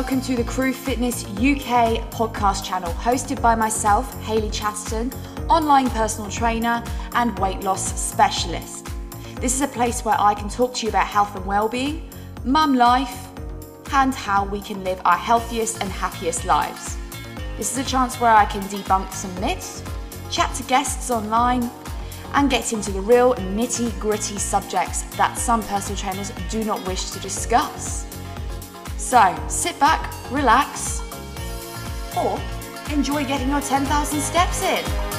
Welcome to the Crew Fitness UK podcast channel, hosted by myself, Hayley Chatterton, online personal trainer and weight loss specialist. This is a place where I can talk to you about health and well-being, mum life, and how we can live our healthiest and happiest lives. This is a chance where I can debunk some myths, chat to guests online, and get into the real nitty gritty subjects that some personal trainers do not wish to discuss. So sit back, relax, or enjoy getting your 10,000 steps in.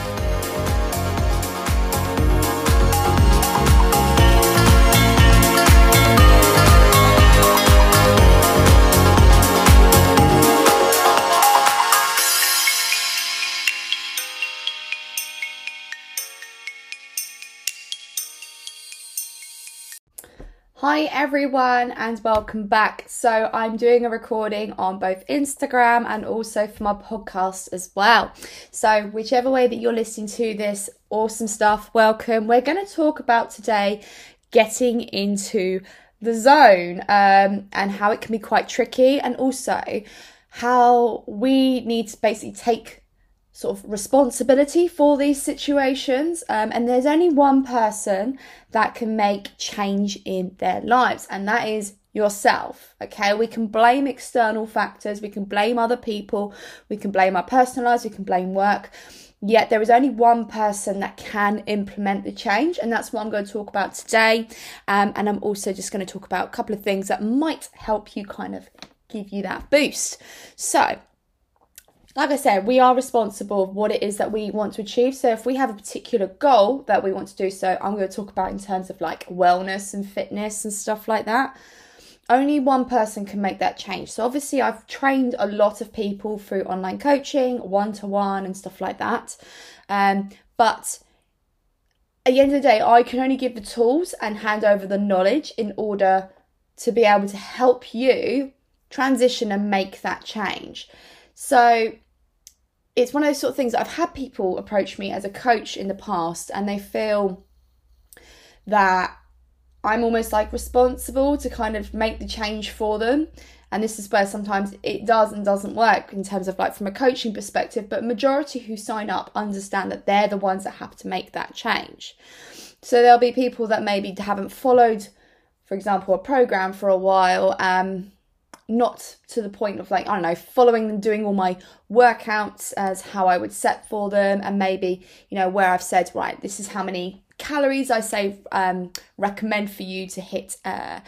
Hi everyone and welcome back. So I'm doing a recording on both Instagram and also for my podcast as well. So whichever way that you're listening to this awesome stuff, welcome. We're going to talk about today getting into the zone um, and how it can be quite tricky and also how we need to basically take sort of responsibility for these situations. Um, and there's only one person that can make change in their lives, and that is yourself. Okay, we can blame external factors, we can blame other people, we can blame our personal lives, we can blame work. Yet there is only one person that can implement the change, and that's what I'm going to talk about today. Um, and I'm also just going to talk about a couple of things that might help you kind of give you that boost. So, like I said, we are responsible of what it is that we want to achieve. So if we have a particular goal that we want to do, so I'm going to talk about in terms of like wellness and fitness and stuff like that. Only one person can make that change. So obviously I've trained a lot of people through online coaching, one to one and stuff like that. Um, but at the end of the day, I can only give the tools and hand over the knowledge in order to be able to help you transition and make that change. So it's one of those sort of things I've had people approach me as a coach in the past and they feel that I'm almost like responsible to kind of make the change for them. And this is where sometimes it does and doesn't work in terms of like from a coaching perspective, but majority who sign up understand that they're the ones that have to make that change. So there'll be people that maybe haven't followed, for example, a program for a while, um, not to the point of like, I don't know, following them, doing all my workouts as how I would set for them, and maybe, you know, where I've said, right, this is how many calories I say um, recommend for you to hit, uh,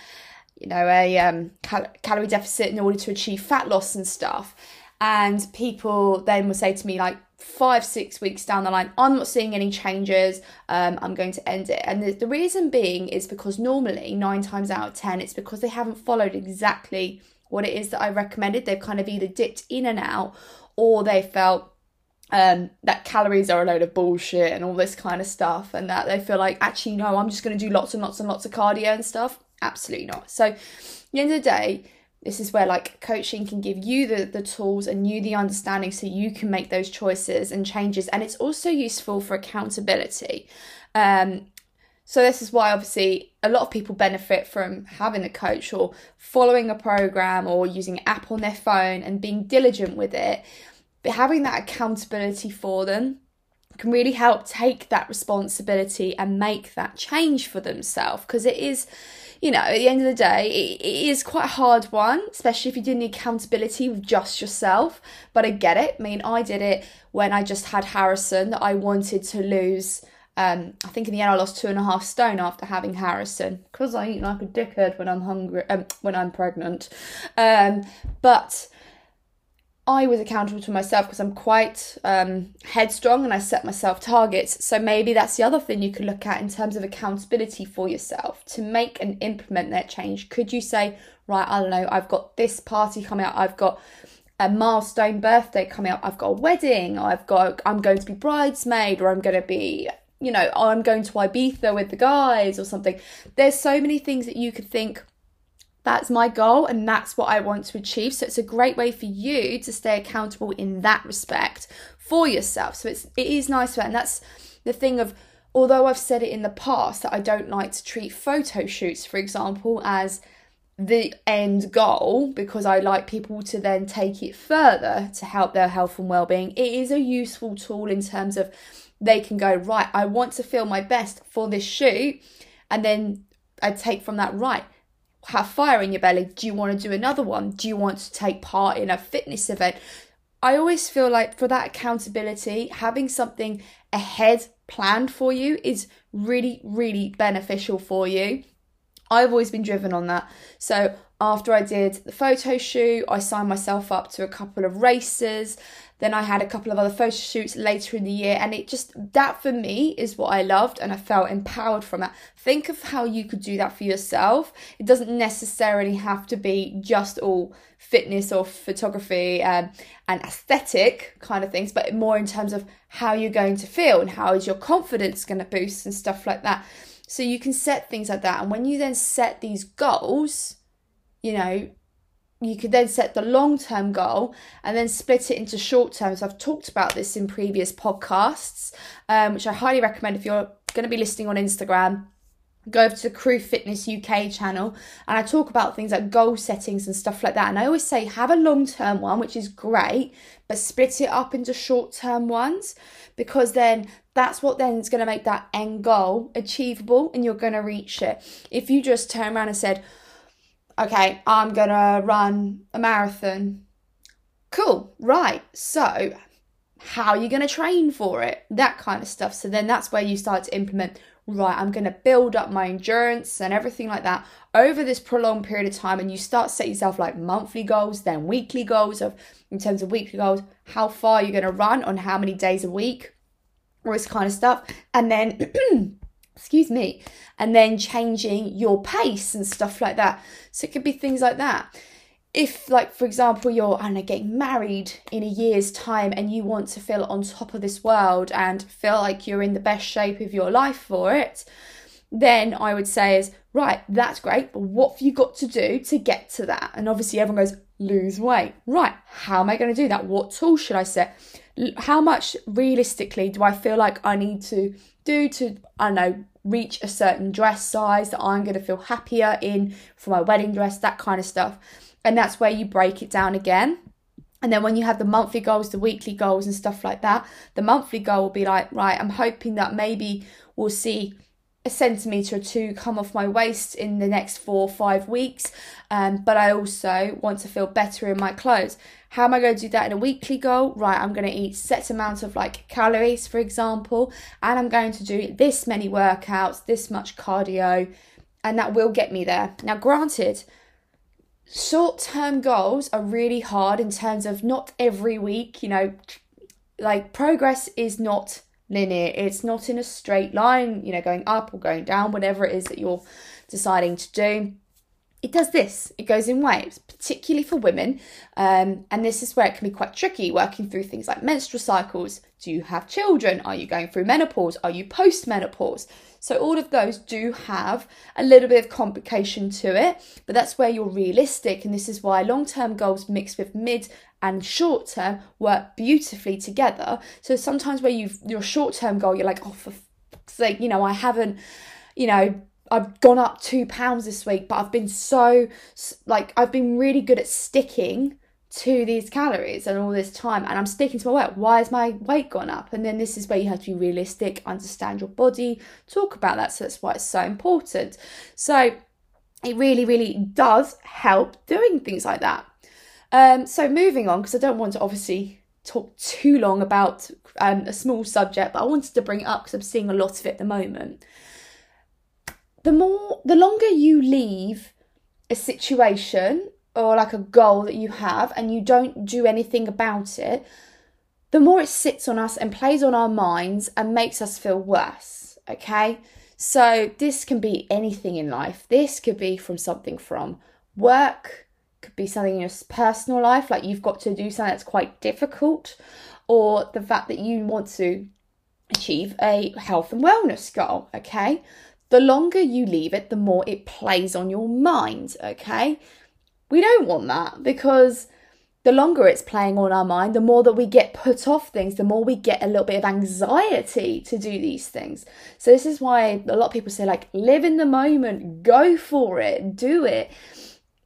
you know, a um, cal- calorie deficit in order to achieve fat loss and stuff. And people then will say to me, like, five, six weeks down the line, I'm not seeing any changes. Um, I'm going to end it. And the, the reason being is because normally, nine times out of 10, it's because they haven't followed exactly what it is that I recommended. They've kind of either dipped in and out or they felt um, that calories are a load of bullshit and all this kind of stuff, and that they feel like, actually, no, I'm just going to do lots and lots and lots of cardio and stuff. Absolutely not. So, at the end of the day, this is where like coaching can give you the, the tools and you the understanding so you can make those choices and changes. And it's also useful for accountability. Um, so this is why obviously a lot of people benefit from having a coach or following a program or using an app on their phone and being diligent with it. But having that accountability for them can really help take that responsibility and make that change for themselves because it is you know at the end of the day it, is quite a hard one especially if you're doing the accountability with just yourself but i get it i mean i did it when i just had harrison that i wanted to lose um, I think in the end I lost two and a half stone after having Harrison because I eat like a dickhead when I'm hungry, um, when I'm pregnant. Um, but I was accountable to myself because I'm quite um, headstrong and I set myself targets. So maybe that's the other thing you could look at in terms of accountability for yourself to make and implement that change. Could you say, right, I don't know, I've got this party coming up, I've got a milestone birthday coming up, I've got a wedding, I've got I'm going to be bridesmaid or I'm going to be you know, I'm going to Ibiza with the guys or something. There's so many things that you could think that's my goal and that's what I want to achieve. So it's a great way for you to stay accountable in that respect for yourself. So it's it is nice and that's the thing of although I've said it in the past that I don't like to treat photo shoots, for example, as the end goal because I like people to then take it further to help their health and well-being. It is a useful tool in terms of they can go, right, I want to feel my best for this shoot. And then I take from that, right, have fire in your belly. Do you want to do another one? Do you want to take part in a fitness event? I always feel like for that accountability, having something ahead planned for you is really, really beneficial for you. I've always been driven on that. So after I did the photo shoot, I signed myself up to a couple of races. Then I had a couple of other photo shoots later in the year, and it just that for me is what I loved, and I felt empowered from it. Think of how you could do that for yourself. It doesn't necessarily have to be just all fitness or photography um, and aesthetic kind of things, but more in terms of how you're going to feel and how is your confidence going to boost and stuff like that. So you can set things like that. And when you then set these goals, you know, you could then set the long term goal and then split it into short term. So I've talked about this in previous podcasts, um, which I highly recommend if you're going to be listening on Instagram go over to the Crew Fitness UK channel and I talk about things like goal settings and stuff like that. And I always say have a long term one, which is great, but split it up into short term ones because then that's what then is going to make that end goal achievable and you're going to reach it. If you just turn around and said, okay, I'm going to run a marathon. Cool, right. So, how are you going to train for it? That kind of stuff. So, then that's where you start to implement right, I'm going to build up my endurance and everything like that over this prolonged period of time. And you start set yourself like monthly goals, then weekly goals of, in terms of weekly goals, how far you're going to run on how many days a week, all this kind of stuff. And then, excuse me, and then changing your pace and stuff like that. So it could be things like that. If like for example you're I know, getting married in a year's time and you want to feel on top of this world and feel like you're in the best shape of your life for it then I would say is right that's great but what have you got to do to get to that? And obviously everyone goes lose weight. Right how am I going to do that? What tool should I set how much realistically do I feel like I need to do to I don't know reach a certain dress size that I'm going to feel happier in for my wedding dress that kind of stuff and that's where you break it down again. And then when you have the monthly goals, the weekly goals, and stuff like that, the monthly goal will be like, right, I'm hoping that maybe we'll see a centimetre or two come off my waist in the next four or five weeks. Um, but I also want to feel better in my clothes. How am I going to do that in a weekly goal? Right, I'm going to eat set amount of like calories, for example, and I'm going to do this many workouts, this much cardio, and that will get me there. Now, granted, short term goals are really hard in terms of not every week, you know, like progress is not linear. It's not in a straight line, you know, going up or going down, whatever it is that you're deciding to do. It does this, it goes in waves, particularly for women. Um, and this is where it can be quite tricky working through things like menstrual cycles. Do you have children? Are you going through menopause? Are you post menopause? So all of those do have a little bit of complication to it, but that's where you're realistic. And this is why long term goals mixed with mid and short term work beautifully together. So sometimes where you've your short term goal, you're like, oh, for sake, you know, I haven't, you know, I've gone up two pounds this week, but I've been so like I've been really good at sticking to these calories and all this time and I'm sticking to my weight. Why has my weight gone up? And then this is where you have to be realistic, understand your body, talk about that. So that's why it's so important. So it really, really does help doing things like that. Um, so moving on, because I don't want to obviously talk too long about um, a small subject, but I wanted to bring it up because I'm seeing a lot of it at the moment. The more, the longer you leave a situation or like a goal that you have and you don't do anything about it, the more it sits on us and plays on our minds and makes us feel worse. Okay. So this can be anything in life. This could be from something from work, could be something in your personal life, like you've got to do something that's quite difficult, or the fact that you want to achieve a health and wellness goal. Okay. The longer you leave it, the more it plays on your mind. Okay. We don't want that because the longer it's playing on our mind, the more that we get put off things, the more we get a little bit of anxiety to do these things. So, this is why a lot of people say, like, live in the moment, go for it, do it.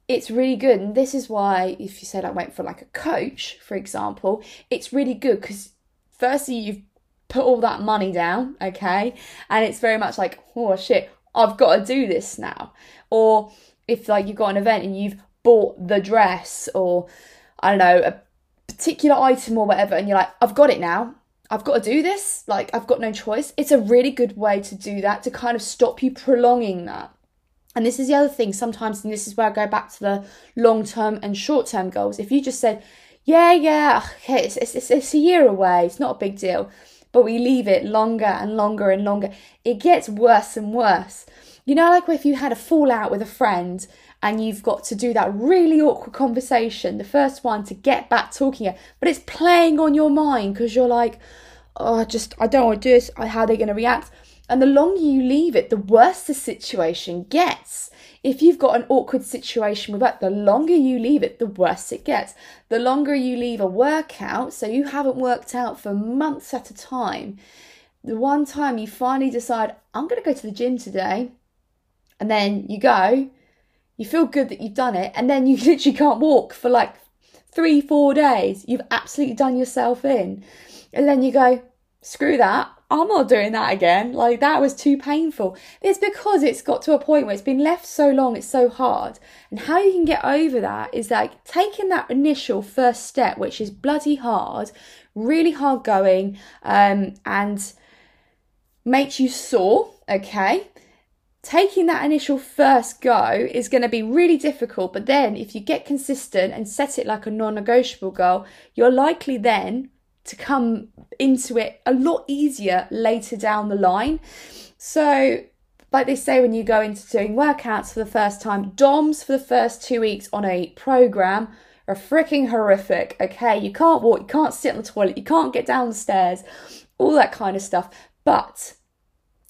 It's really good. And this is why, if you said I went for like a coach, for example, it's really good because firstly, you've put all that money down, okay? And it's very much like, oh shit, I've got to do this now. Or if like you've got an event and you've bought the dress or I don't know, a particular item or whatever, and you're like, I've got it now. I've got to do this. Like, I've got no choice. It's a really good way to do that to kind of stop you prolonging that. And this is the other thing sometimes, and this is where I go back to the long term and short term goals. If you just said, yeah, yeah, okay, it's, it's, it's a year away, it's not a big deal, but we leave it longer and longer and longer, it gets worse and worse. You know, like if you had a fallout with a friend and you've got to do that really awkward conversation, the first one to get back talking, but it's playing on your mind because you're like, oh, just, I don't want to do this, how are they going to react? And the longer you leave it, the worse the situation gets. If you've got an awkward situation with that, the longer you leave it, the worse it gets. The longer you leave a workout, so you haven't worked out for months at a time, the one time you finally decide, I'm going to go to the gym today, and then you go, you feel good that you've done it, and then you literally can't walk for like three, four days. You've absolutely done yourself in. And then you go, screw that. I'm not doing that again. Like that was too painful. It's because it's got to a point where it's been left so long, it's so hard. And how you can get over that is like taking that initial first step, which is bloody hard, really hard going, um, and makes you sore, okay? Taking that initial first go is going to be really difficult, but then if you get consistent and set it like a non negotiable goal, you're likely then to come into it a lot easier later down the line. So, like they say when you go into doing workouts for the first time, DOMs for the first two weeks on a program are freaking horrific. Okay, you can't walk, you can't sit on the toilet, you can't get down the stairs, all that kind of stuff. But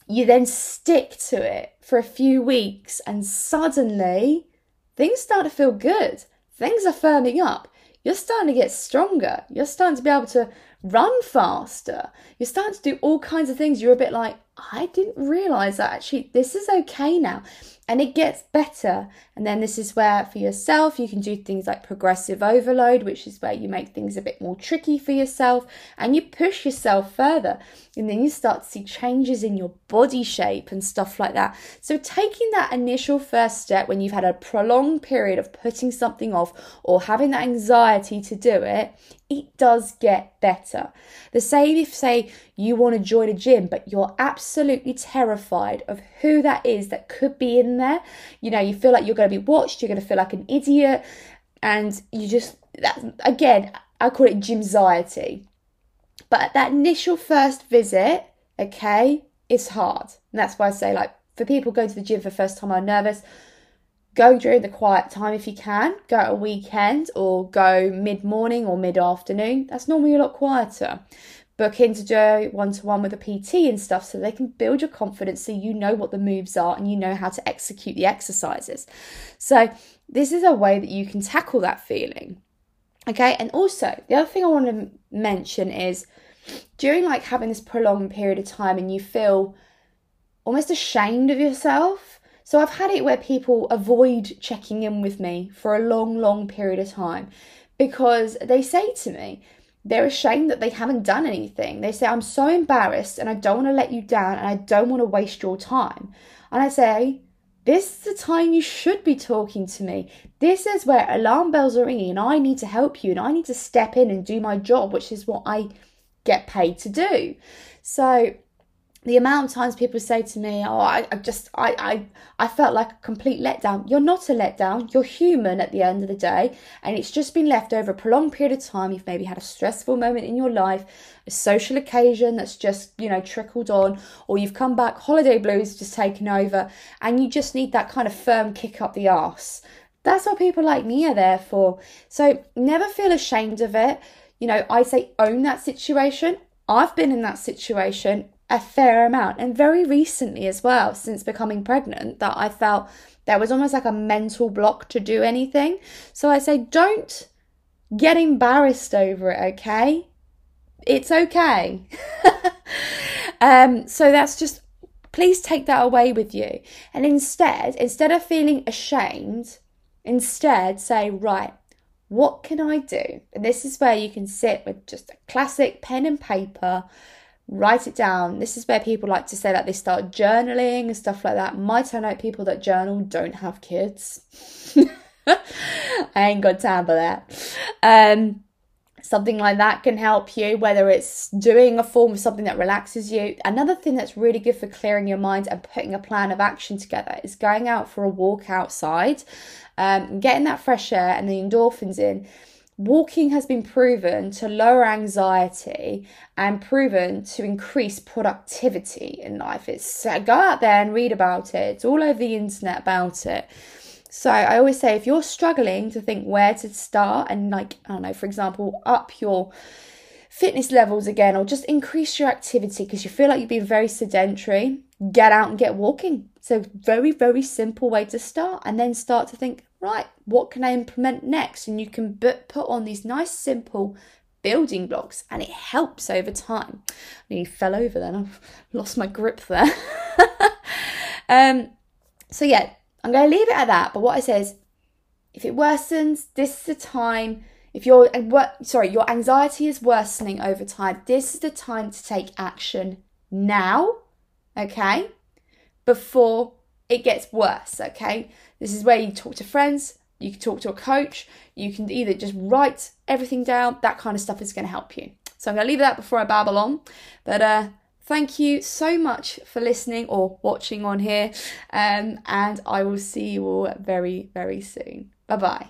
you then stick to it for a few weeks, and suddenly things start to feel good. Things are firming up. You're starting to get stronger. You're starting to be able to run faster. You're starting to do all kinds of things. You're a bit like, I didn't realize that actually this is okay now and it gets better. And then this is where, for yourself, you can do things like progressive overload, which is where you make things a bit more tricky for yourself and you push yourself further. And then you start to see changes in your body shape and stuff like that. So, taking that initial first step when you've had a prolonged period of putting something off or having that anxiety to do it, it does get better. The same if, say, you want to join a gym, but you're absolutely terrified of who that is that could be in there. You know, you feel like you're going to be watched, you're going to feel like an idiot, and you just, that, again, I call it gymxiety. But that initial first visit, okay, is hard. And that's why I say, like, for people going to the gym for the first time are nervous, go during the quiet time if you can. Go at a weekend or go mid morning or mid afternoon. That's normally a lot quieter book in to do one to one with a PT and stuff so they can build your confidence so you know what the moves are and you know how to execute the exercises. So, this is a way that you can tackle that feeling. Okay, and also the other thing I want to mention is during like having this prolonged period of time and you feel almost ashamed of yourself. So, I've had it where people avoid checking in with me for a long, long period of time because they say to me, they're ashamed that they haven't done anything. They say, I'm so embarrassed and I don't want to let you down and I don't want to waste your time. And I say, this is the time you should be talking to me. This is where alarm bells are ringing and I need to help you and I need to step in and do my job, which is what I get paid to do. So the amount of times people say to me, "Oh, I, I, just, I, I, I felt like a complete letdown." You're not a letdown. You're human at the end of the day, and it's just been left over a prolonged period of time. You've maybe had a stressful moment in your life, a social occasion that's just, you know, trickled on, or you've come back, holiday blues just taken over, and you just need that kind of firm kick up the arse. That's what people like me are there for. So never feel ashamed of it. You know, I say own that situation. I've been in that situation a fair amount and very recently as well since becoming pregnant that I felt there was almost like a mental block to do anything. So I say don't get embarrassed over it, okay? It's okay. um so that's just please take that away with you. And instead, instead of feeling ashamed, Instead, say, right, what can I do? And this is where you can sit with just a classic pen and paper, write it down. This is where people like to say that they start journaling and stuff like that. My turn out people that journal don't have kids. I ain't got time for that. Um, something like that can help you, whether it's doing a form of something that relaxes you. Another thing that's really good for clearing your mind and putting a plan of action together is going out for a walk outside, um, getting that fresh air and the endorphins in. Walking has been proven to lower anxiety and proven to increase productivity in life. It's go out there and read about it. It's all over the internet about it. So I always say if you're struggling to think where to start and like I don't know, for example, up your fitness levels again or just increase your activity because you feel like you've been very sedentary, get out and get walking. A very, very simple way to start and then start to think, right, what can I implement next? And you can put on these nice, simple building blocks and it helps over time. I nearly fell over then, I've lost my grip there. um, so yeah, I'm going to leave it at that. But what I say is, if it worsens, this is the time. If your sorry, your anxiety is worsening over time, this is the time to take action now. Okay, before it gets worse. Okay, this is where you talk to friends. You can talk to a coach. You can either just write everything down. That kind of stuff is going to help you. So I'm going to leave that before I babble on. But uh, Thank you so much for listening or watching on here, um, and I will see you all very, very soon. Bye bye.